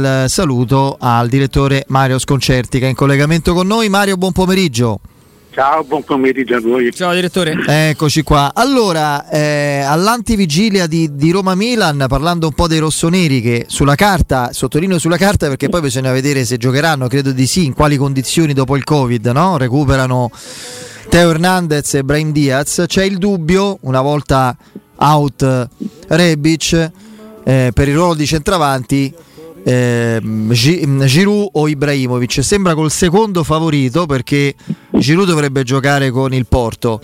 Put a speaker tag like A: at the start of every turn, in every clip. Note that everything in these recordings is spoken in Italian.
A: il saluto al direttore Mario Sconcerti che è in collegamento con noi. Mario, buon pomeriggio.
B: Ciao, buon pomeriggio a voi.
C: Ciao direttore.
A: Eccoci qua. Allora, eh, all'antivigilia di, di Roma-Milan, parlando un po' dei rossoneri che sulla carta, sottolineo sulla carta perché poi bisogna vedere se giocheranno, credo di sì, in quali condizioni dopo il Covid, no? Recuperano Teo Hernandez e Brian Diaz. C'è il dubbio, una volta out Rebic, eh, per il ruolo di centravanti eh, Giroud o Ibrahimovic? Sembra col secondo favorito perché Giroud dovrebbe giocare con il Porto.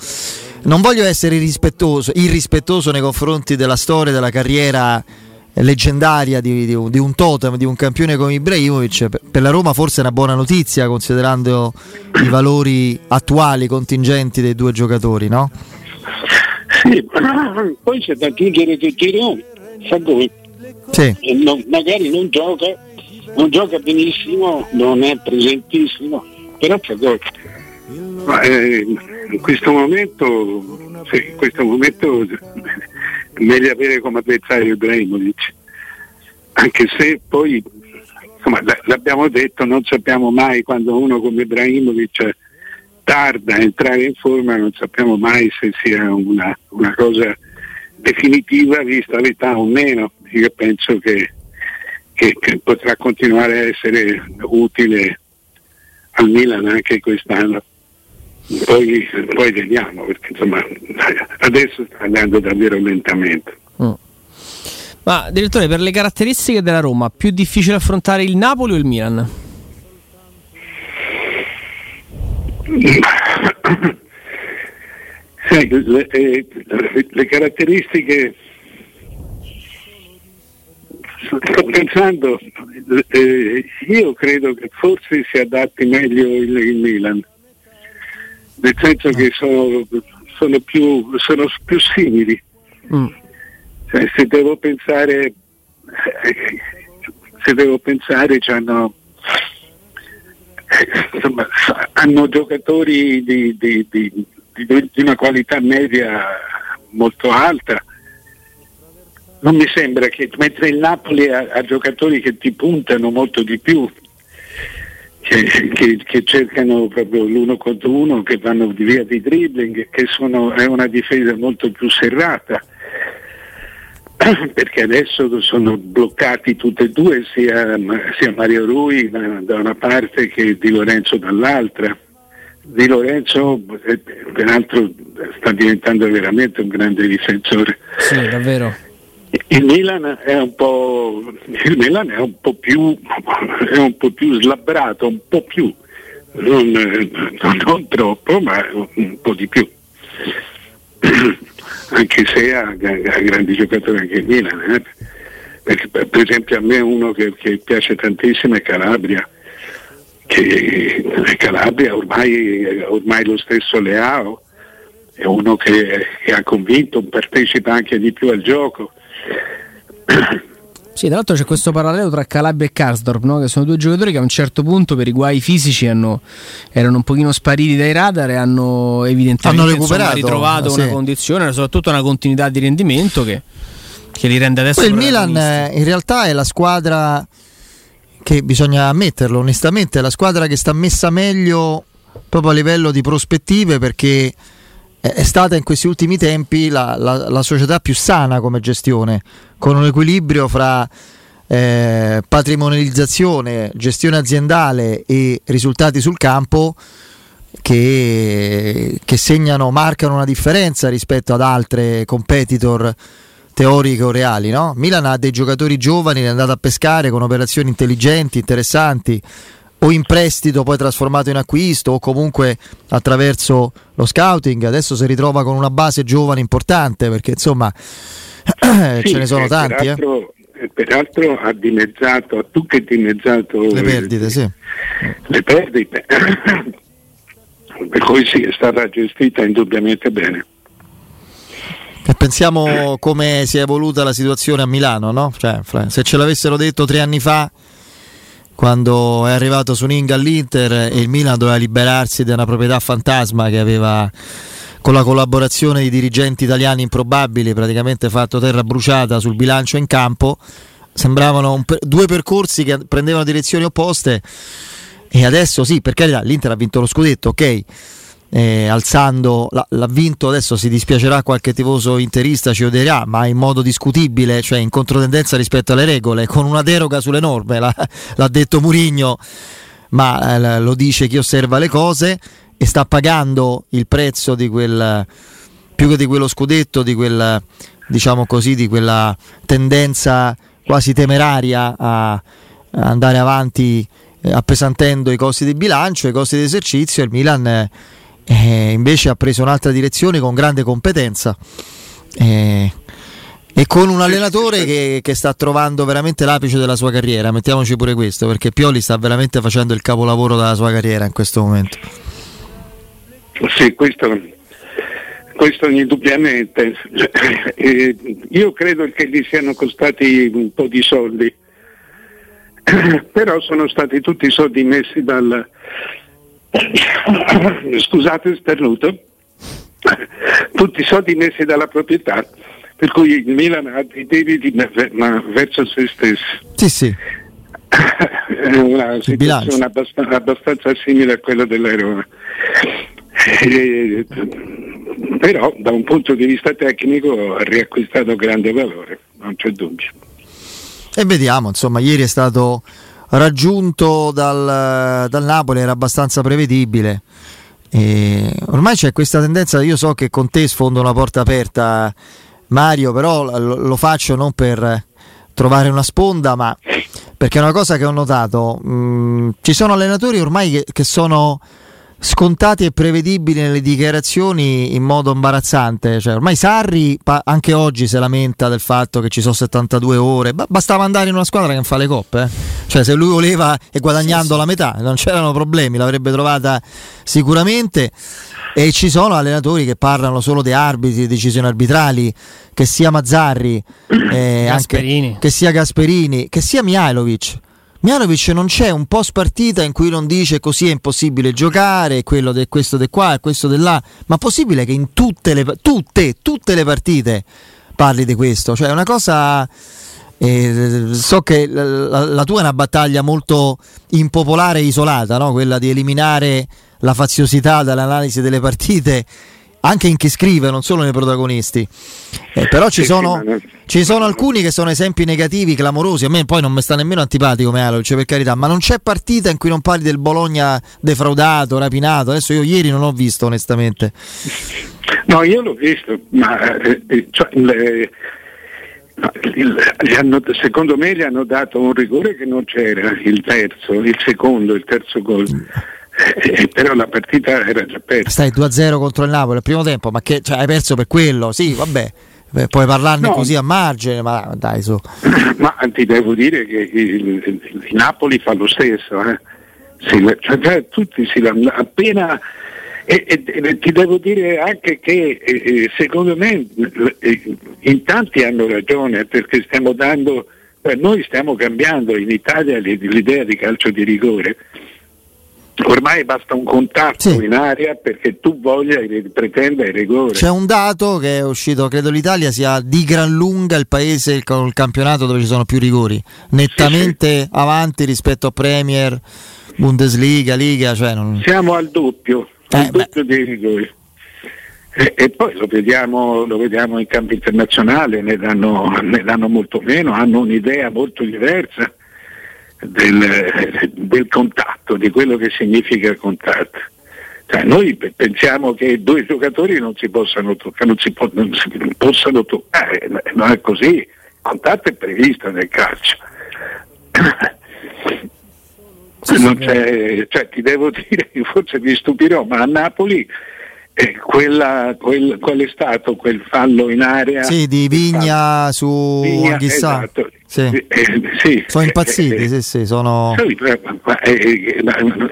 A: Non voglio essere irrispettoso, irrispettoso nei confronti della storia della carriera leggendaria di, di, un, di, un, totem, di un campione come Ibrahimovic. Per la Roma forse è una buona notizia considerando i valori attuali contingenti dei due giocatori no?
B: Sì, poi c'è da aggiungere che Giroud fa gol
A: sì.
B: non, magari non gioca, non gioca benissimo, non è presentissimo, però fa gol. Ma, eh, in questo momento, sì, in questo momento è meglio avere come avversario Ibrahimovic, anche se poi insomma, l'abbiamo detto, non sappiamo mai quando uno come Ibrahimovic tarda a entrare in forma, non sappiamo mai se sia una, una cosa definitiva vista l'età o meno. Io penso che, che, che, potrà continuare a essere utile al Milan anche quest'anno. Poi, poi vediamo, perché insomma adesso sta andando davvero lentamente. Mm.
C: Ma direttore, per le caratteristiche della Roma, più difficile affrontare il Napoli o il Milan?
B: Sì, le, eh, le, caratteristiche sto pensando eh, io credo che forse si adatti meglio il, il Milan nel senso che sono, sono, più, sono più, simili mm. cioè, se devo pensare se devo pensare hanno, insomma, hanno giocatori di, di, di di, di una qualità media molto alta. Non mi sembra che mentre il Napoli ha, ha giocatori che ti puntano molto di più, che, che, che, cercano proprio l'uno contro uno, che vanno di via di dribbling, che sono, è una difesa molto più serrata, perché adesso sono bloccati tutti e due, sia, sia Mario Rui da, da una parte che Di Lorenzo dall'altra. Di Lorenzo eh, peraltro sta diventando veramente un grande difensore.
C: Sì, davvero.
B: Il Milan è un po', è un po' più, è un po' più slabbrato, un po' più, non, non, troppo, ma un po' di più. anche se ha, grandi giocatori anche il Milan. Eh? Perché, per esempio a me uno che, che piace tantissimo è Calabria che Calabria ormai, ormai lo stesso Leao è uno che, che, ha convinto, partecipa anche di più al gioco.
C: Sì, tra l'altro c'è questo parallelo tra Calabria e Karsdorp, no? che sono due giocatori che a un certo punto per i guai fisici hanno, erano un pochino spariti dai radar e hanno evidentemente
A: hanno
C: insomma, ritrovato sì. una condizione, soprattutto una continuità di rendimento che, che li rende adesso...
A: Poi il Milan eh, in realtà è la squadra che bisogna ammetterlo onestamente, è la squadra che sta messa meglio proprio a livello di prospettive perché è stata in questi ultimi tempi la, la, la società più sana come gestione, con un equilibrio fra eh, patrimonializzazione, gestione aziendale e risultati sul campo che, che segnano, marcano una differenza rispetto ad altre competitor teoriche o reali. No? Milan ha dei giocatori giovani, è andato a pescare con operazioni intelligenti, interessanti, o in prestito poi trasformato in acquisto o comunque attraverso lo scouting. Adesso si ritrova con una base giovane importante perché insomma sì, ce ne sono tanti. Eh.
B: Peraltro, eh. peraltro ha dimezzato, ha tu che dimezzato
A: le perdite, sì.
B: Le perdite. per cui sì, è stata gestita indubbiamente bene.
A: E pensiamo come si è evoluta la situazione a Milano, no? Cioè, se ce l'avessero detto tre anni fa, quando è arrivato Suning all'Inter e il Milan doveva liberarsi di una proprietà fantasma che aveva con la collaborazione di dirigenti italiani improbabili praticamente fatto terra bruciata sul bilancio in campo sembravano per, due percorsi che prendevano direzioni opposte e adesso sì, per carità, l'Inter ha vinto lo scudetto, ok. Eh, alzando l'ha, l'ha, vinto adesso si dispiacerà qualche tifoso interista ci odierà ma in modo discutibile cioè in controtendenza rispetto alle regole con una deroga sulle norme l'ha, l'ha detto Murigno. Ma eh, lo dice chi osserva le cose e sta pagando il prezzo di quel più che di quello scudetto di quel diciamo così di quella tendenza quasi temeraria a andare avanti eh, appesantendo i costi di bilancio, i costi di esercizio, il Milan eh, invece ha preso un'altra direzione con grande competenza. Eh, e con un allenatore che, che, sta trovando veramente l'apice della sua carriera, mettiamoci pure questo, perché Pioli sta veramente facendo il capolavoro della sua carriera in questo momento.
B: Sì, questo, questo indubbiamente. Eh, io credo che gli siano costati un po' di soldi però sono stati tutti soldi messi dal scusate sternuto tutti i soldi messi dalla proprietà per cui il Milan ha dei debiti verso se stesso.
A: Sì sì.
B: È una situazione abbastanza, abbastanza, simile a quella della Roma e, però da un punto di vista tecnico ha riacquistato grande valore non c'è dubbio.
A: E vediamo, insomma, ieri è stato raggiunto dal, dal Napoli, era abbastanza prevedibile. E ormai c'è questa tendenza, io so che con te sfondo una porta aperta, Mario, però lo, faccio non per trovare una sponda, ma perché è una cosa che ho notato. Mm, ci sono allenatori ormai che, che sono scontati e prevedibili nelle dichiarazioni in modo imbarazzante. Cioè, ormai Sarri anche oggi si lamenta del fatto che ci sono 72 ore. bastava andare in una squadra che non fa le coppe. Eh? Cioè, se lui voleva e guadagnando sì, sì. la metà, non c'erano problemi, l'avrebbe trovata sicuramente. E ci sono allenatori che parlano solo di arbitri, decisioni arbitrali, che sia Mazzarri, eh, anche, che sia Gasperini, che sia Mihailovic. Mianovic non c'è un post partita in cui non dice così è impossibile giocare, quello di questo di qua e questo di là, ma possibile che in tutte le, tutte, tutte le partite parli di questo? Cioè è una cosa... Eh, so che la, la, tua è una battaglia molto impopolare e isolata, no? quella di eliminare la faziosità dall'analisi delle partite anche in chi scrive, non solo nei protagonisti. Eh, però ci sono, ci sono, alcuni che sono esempi negativi, clamorosi. A me poi non mi sta nemmeno antipatico Mealovic, per carità, ma non c'è partita in cui non parli del Bologna defraudato, rapinato. Adesso io ieri non ho visto, onestamente.
B: No, io l'ho visto, ma eh, eh cioè, le, hanno, secondo me gli hanno dato un rigore che non c'era, il terzo, il secondo, il terzo gol. Eh, eh, però la partita era già persa.
A: Stai 2-0 contro il Napoli al primo tempo, ma che cioè, hai perso per quello? Sì, vabbè. Beh, puoi parlarne no. così a margine, ma dai su.
B: Ma ti devo dire che il, il, il Napoli fa lo stesso, eh? si, cioè, cioè, tutti si appena e, e, e, ti devo dire anche che eh, secondo me eh, in tanti hanno ragione perché stiamo dando, noi stiamo cambiando in Italia l'idea di calcio di rigore Ormai basta un contatto sì. in aria perché tu voglia e pretenda il rigore.
A: C'è un dato che è uscito, credo l'Italia sia di gran lunga il paese con il campionato dove ci sono più rigori, nettamente sì, sì. avanti rispetto a Premier, Bundesliga, Liga. Cioè non...
B: Siamo al doppio, eh, al doppio dei rigori. E, e, poi lo vediamo, lo vediamo in campo internazionale, ne danno, ne danno molto meno, hanno un'idea molto diversa del, del contatto, di quello che significa contatto. Cioè, noi pensiamo che due giocatori non si possano toccare, non si, po- non si possano toccare, non è così, il contatto è previsto nel calcio. Cioè, ti devo dire, forse mi stupirò, ma a Napoli eh, quella, quel, qual è stato quel fallo in area?
A: Sì, di Vigna su Vigna, Anghissà. Esatto. Sì. Eh, sì. Sono impazziti, eh, sì, sì, sono...
B: è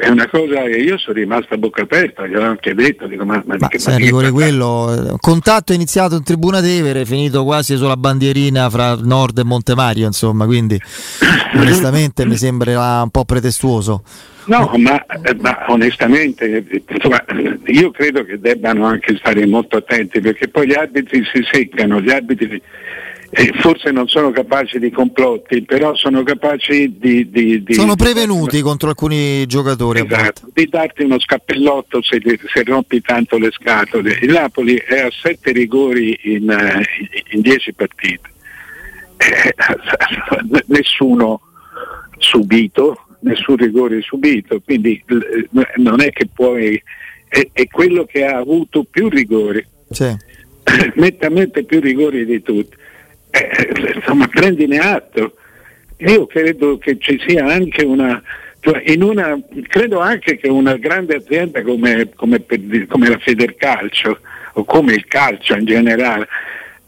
B: una cosa che io sono rimasto a bocca aperta, gli ho anche detto, dico, ma, ma,
A: ma che, se rigore quello, contatto iniziato in Tribuna Tevere, finito quasi sulla bandierina fra Nord e Montemario, insomma, quindi onestamente mi sembra un po' pretestuoso.
B: No, ma, ma, onestamente insomma, io credo che debbano anche stare molto attenti perché poi gli arbitri si seccano, gli arbitri eh, forse non sono capaci di complotti, però sono capaci di... di, di
A: sono prevenuti di, contro alcuni giocatori.
B: Esatto, di darti uno scappellotto se, se, rompi tanto le scatole. Il Napoli è a sette rigori in, eh, in dieci partite. Eh, nessuno subito, nessun rigore subito, quindi non è che puoi... È, è quello che ha avuto più rigori. Sì. Nettamente più rigori di tutti eh, insomma prendine atto. Io credo che ci sia anche una, cioè una credo anche che una grande azienda come, come, come la Federcalcio o come il calcio in generale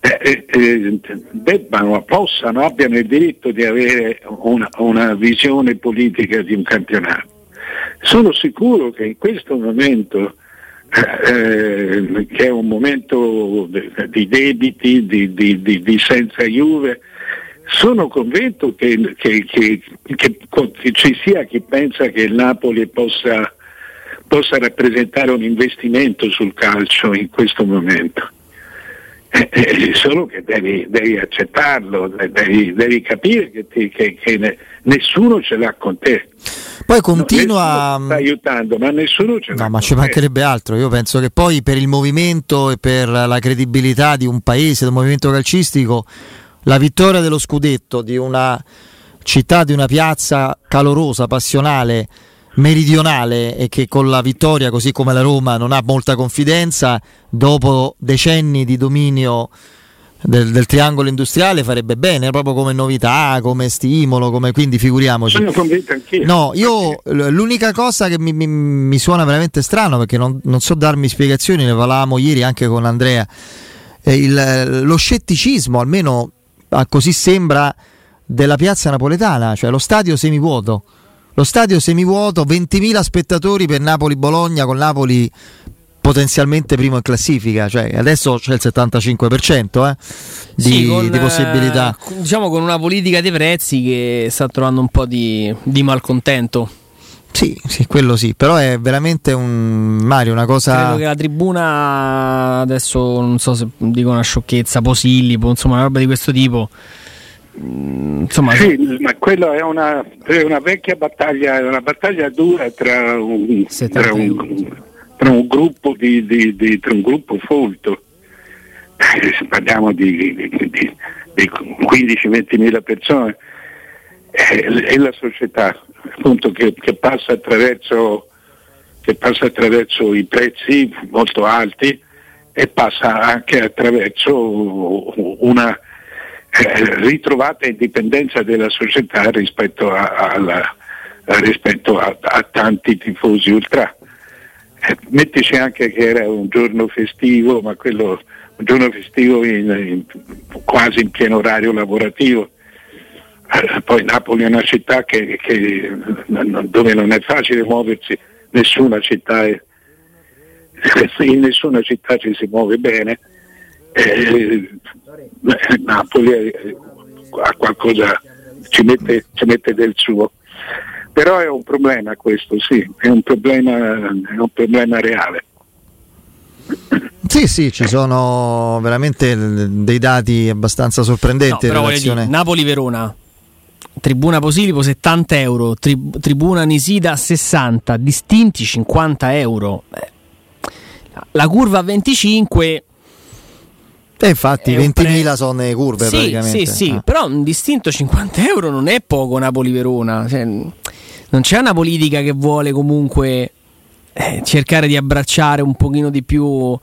B: eh, eh, eh, debbano, possano, abbiano il diritto di avere una, una visione politica di un campionato. Sono sicuro che in questo momento eh, che è un momento di debiti, di, di, di, di senza Juve. Sono convinto che, che, che, che, ci sia chi pensa che il Napoli possa, possa rappresentare un investimento sul calcio in questo momento. Eh, eh, solo che devi, devi accettarlo, devi, devi capire che, ti, che, nessuno ce l'ha con te.
A: Poi continua.
B: No, sta aiutando, ma nessuno ce l'ha.
A: No, ma ci mancherebbe altro. Io penso che poi per il movimento e per la credibilità di un paese, del movimento calcistico, la vittoria dello scudetto di una città, di una piazza calorosa, passionale meridionale e che con la vittoria, così come la Roma, non ha molta confidenza, dopo decenni di dominio del, del triangolo industriale farebbe bene, proprio come novità, come stimolo, come, quindi figuriamoci.
B: Sono convinto anch'io.
A: No, io l'unica cosa che mi, mi, mi suona veramente strano, perché non, non, so darmi spiegazioni, ne parlavamo ieri anche con Andrea, il, lo scetticismo, almeno così sembra, della piazza napoletana, cioè lo stadio semivuoto lo stadio semivuoto, 20.000 spettatori per Napoli-Bologna con Napoli potenzialmente primo in classifica, cioè adesso c'è il 75% eh, di, sì, con, di, possibilità.
C: Eh, diciamo con una politica dei prezzi che sta trovando un po' di, di malcontento.
A: Sì, sì, quello sì, però è veramente un Mario, una cosa.
C: Credo che la tribuna adesso non so se dico una sciocchezza, Posillipo, insomma, una roba di questo tipo
B: Mm, insomma, sì, ma quello è una, è una, vecchia battaglia, è una battaglia dura tra un, tra un, tra un gruppo di, di, di, tra un gruppo folto. Eh, parliamo di, di 15-20 mila persone eh, e la società appunto che, che, passa attraverso, che passa attraverso i prezzi molto alti e passa anche attraverso una eh, ritrovata indipendenza della società rispetto a, alla, rispetto a, a tanti tifosi ultra. Eh, mettici anche che era un giorno festivo, ma quello un giorno festivo in, in, quasi in pieno orario lavorativo. Eh, poi Napoli è una città che, che, dove non è facile muoversi, nessuna città è, in nessuna città ci si muove bene eh, Napoli eh, ha qualcosa, ci mette, ci mette, del suo. Però è un problema questo, sì, è un problema, è un problema reale.
A: Sì, sì, ci sono veramente dei dati abbastanza sorprendenti.
C: No, relazione... Napoli-Verona, Tribuna Posilipo 70 euro, tri- Tribuna Nisida 60, distinti 50 euro. Eh, la curva 25
A: e infatti 20.000 pre... sono le curve sì, praticamente.
C: Sì, sì, ah. però un distinto 50 euro non è poco Napoli-Verona. Cioè, non c'è una politica che vuole comunque eh, cercare di abbracciare un pochino di più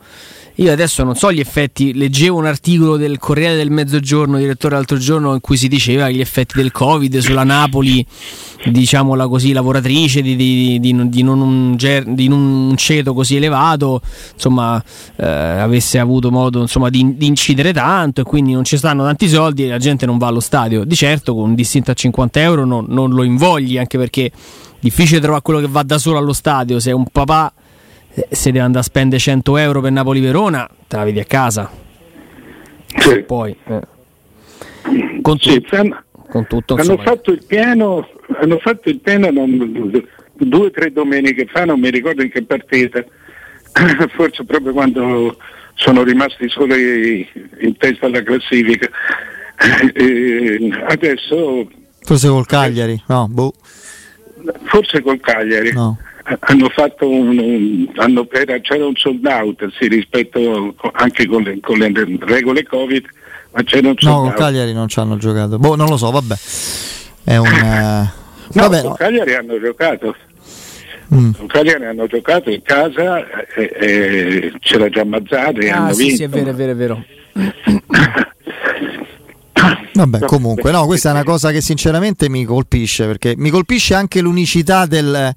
C: io adesso non so gli effetti, leggevo un articolo del Corriere del Mezzogiorno, direttore l'altro giorno, in cui si diceva gli effetti del Covid sulla Napoli, diciamola così, lavoratrice, di, di, di, di non, un, di non un ceto così elevato, insomma, eh, avesse avuto modo insomma, di, incidere tanto e quindi non ci stanno tanti soldi e la gente non va allo stadio. Di certo con un distinto a 50 euro non, non lo invogli, anche perché difficile trovare quello che va da solo allo stadio, se un papà eh, se deve andare a spendere 100 euro per Napoli-Verona, te la vedi a casa.
B: Sì.
C: Poi, eh.
B: con, tu- sì, fanno, con, tutto, hanno fatto il piano, hanno fatto il piano non, due o tre domeniche fa, non mi ricordo in che partita, forse proprio quando sono rimasti soli in testa alla classifica. Eh, adesso
A: forse col Cagliari, no, boh.
B: Forse col Cagliari. No. Hanno fatto un, un hanno, era, c'era un sold out sì, rispetto anche con le, con le, regole Covid, ma c'era un sold
A: No, con Cagliari non ci hanno giocato. Boh, non lo so, vabbè. È un.
B: Uh, no, vabbè, con no. Cagliari hanno giocato. Mm. Con Cagliari hanno giocato in casa e, e c'era già Mazzari
C: ah,
B: hanno
C: sì,
B: vinto.
C: Sì, è vero, è vero, è vero.
A: Vabbè, comunque, no, questa è una cosa che sinceramente mi colpisce perché mi colpisce anche l'unicità del,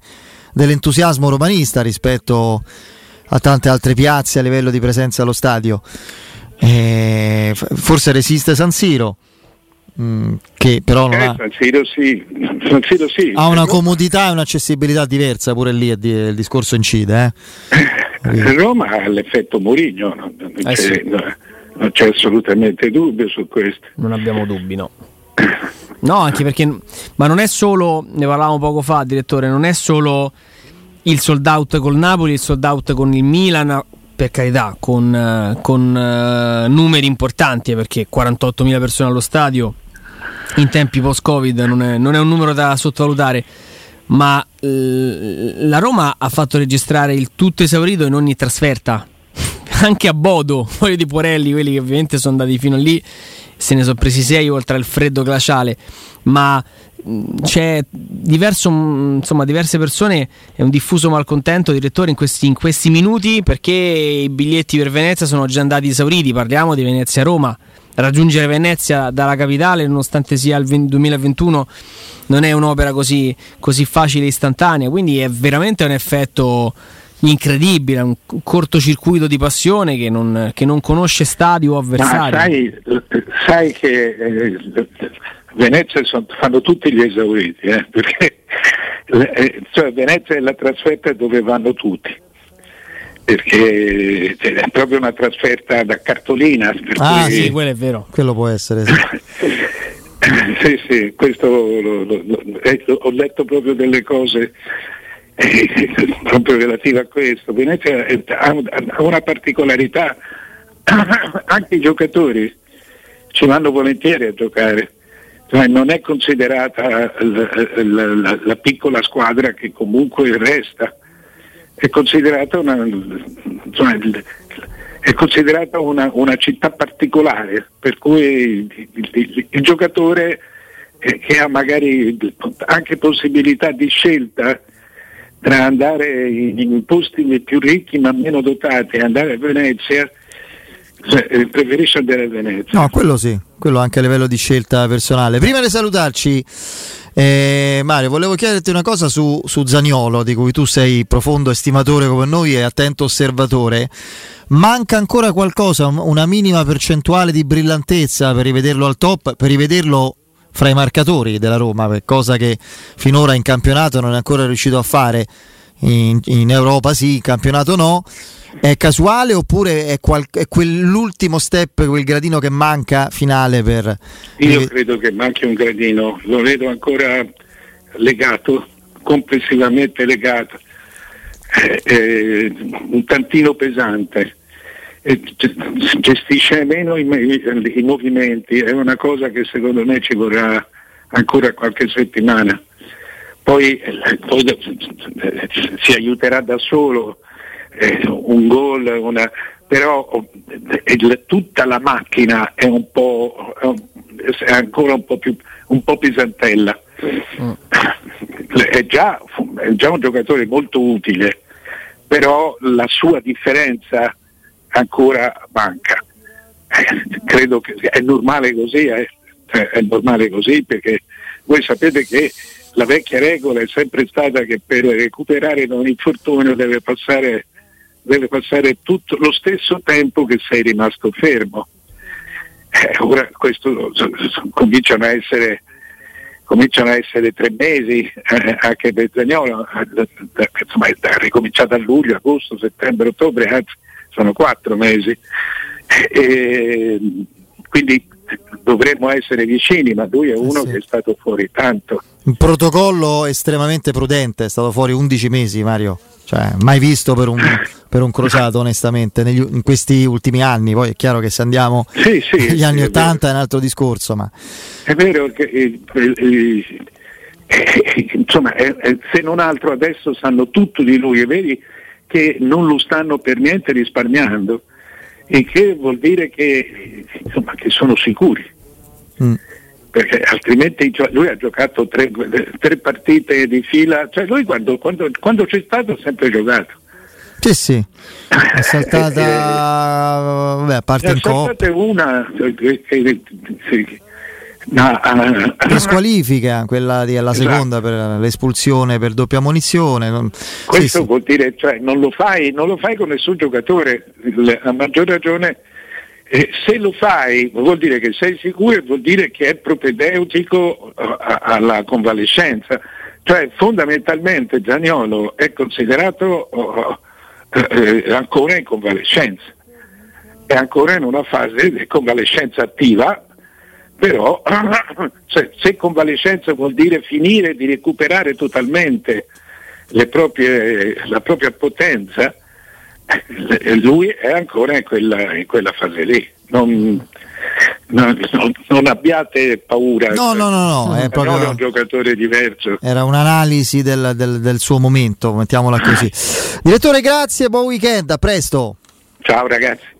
A: dell'entusiasmo romanista rispetto a tante altre piazze a livello di presenza allo stadio. E forse resiste San Siro. Mm, che però non
B: eh,
A: ha,
B: San Siro sì. San Siro sì.
A: ha una comodità e un'accessibilità diversa, pure lì il discorso incide.
B: Eh? Roma ha l'effetto Mourinho, eh sì. Non, c'è assolutamente dubbio su questo.
C: Non abbiamo dubbi, no. No, anche perché, ma non è solo, ne parlavamo poco fa, direttore, non è solo il sold out col Napoli, il sold out con il Milan, per carità, con, con uh, numeri importanti, perché 48.000 persone allo stadio in tempi post-Covid non è, non è un numero da sottovalutare, ma eh, la Roma ha fatto registrare il tutto esaurito in ogni trasferta, anche a Bodo, quelli di Porelli, quelli che ovviamente sono andati fino lì, se ne sono presi sei oltre al freddo glaciale, ma c'è diverso, insomma, diverse persone è un diffuso malcontento direttore in questi, in questi minuti perché i biglietti per Venezia sono già andati esauriti. Parliamo di Venezia-Roma raggiungere Venezia dalla capitale, nonostante sia il 2021, non è un'opera così, così facile e istantanea. Quindi è veramente un effetto incredibile, un cortocircuito di passione che non, che non conosce stadi o avversari.
B: Ma sai, sai che eh, Venezia sono, fanno tutti gli esauriti, eh, perché eh, cioè Venezia è la trasferta dove vanno tutti perché è proprio una trasferta da cartolina.
C: Ah cui... sì, quello è vero.
A: Quello può essere. Sì,
B: sì, sì, questo lo, lo, lo, eh, ho letto proprio delle cose eh, proprio relative a questo. Venezia ha una particolarità, anche i giocatori ci vanno volentieri a giocare. Cioè, non è considerata la, la, la, la piccola squadra che comunque resta è considerata una, insomma, è considerata una, una, città particolare, per cui il, il, il giocatore eh, che ha magari anche possibilità di scelta tra andare in, posti più ricchi ma meno dotati e andare a Venezia, cioè, eh, preferisce andare a Venezia.
A: No, quello sì, quello anche a livello di scelta personale. Prima di salutarci, eh, Mario, volevo chiederti una cosa su, su Zaniolo, di cui tu sei profondo estimatore come noi e attento osservatore. Manca ancora qualcosa, una minima percentuale di brillantezza per rivederlo al top, per rivederlo fra i marcatori della Roma, cosa che finora in campionato non è ancora riuscito a fare. In, in Europa sì, in campionato no. È casuale oppure è, qual- è, quell'ultimo step, quel gradino che manca finale per...
B: Io credo che manchi un gradino, lo vedo ancora legato, complessivamente legato, eh, eh, un tantino pesante. Gestisce meno i, i, i movimenti, è una cosa che secondo me ci vorrà ancora qualche settimana. Poi, poi, eh, si aiuterà da solo eh, un gol, una, però eh, tutta la macchina è, un po', è ancora un po' più un po' pesantella. Mm. È, già, è già un giocatore molto utile, però la sua differenza ancora manca. Eh, credo che è normale così, eh? cioè, è normale così perché voi sapete che la vecchia regola è sempre stata che per recuperare da un infortunio deve passare deve passare tutto lo stesso tempo che sei rimasto fermo. Eh, ora questo cominciano a essere cominciano a essere tre mesi eh, anche per Zagnolo, eh, insomma è ricominciato a luglio, agosto, settembre, ottobre, anzi sono quattro mesi. E, quindi dovremmo essere vicini, ma lui è uno sì. che è stato fuori tanto.
A: Un protocollo estremamente prudente, è stato fuori 11 mesi Mario, cioè mai visto per un, per un crociato onestamente negli, in questi ultimi anni, poi è chiaro che se andiamo
B: sì, sì,
A: negli anni
B: sì,
A: 80 è, è un altro discorso. Ma...
B: È vero che eh, eh, eh, insomma, se non altro adesso sanno tutto di lui, è vero che non lo stanno per niente risparmiando, il che vuol dire che, insomma, che sono sicuri. Mm perché altrimenti cioè, lui ha giocato tre, tre, partite di fila, cioè lui quando, quando, quando, c'è stato ha sempre giocato.
A: Sì, sì, è saltata,
B: eh,
A: vabbè, a parte in
B: coppa. una, eh, eh, sì,
A: ma, uh, per squalifica quella della esatto. seconda per l'espulsione per doppia munizione
B: questo sì, vuol dire cioè, non, lo fai, non lo fai con nessun giocatore a maggior ragione eh, se lo fai vuol dire che sei sicuro e vuol dire che è propedeutico alla convalescenza. Cioè fondamentalmente Zagnolo è considerato oh, eh, eh, ancora in convalescenza, è ancora in una fase di convalescenza attiva, però cioè, se convalescenza vuol dire finire di recuperare totalmente proprie, la propria potenza, lui è ancora in quella, in quella fase lì. Non, non, non, abbiate paura.
A: No, no, no, no,
B: è proprio un giocatore diverso.
A: Era un'analisi del, del, del suo momento, mettiamola così. Direttore, grazie, buon weekend, a presto.
B: Ciao ragazzi.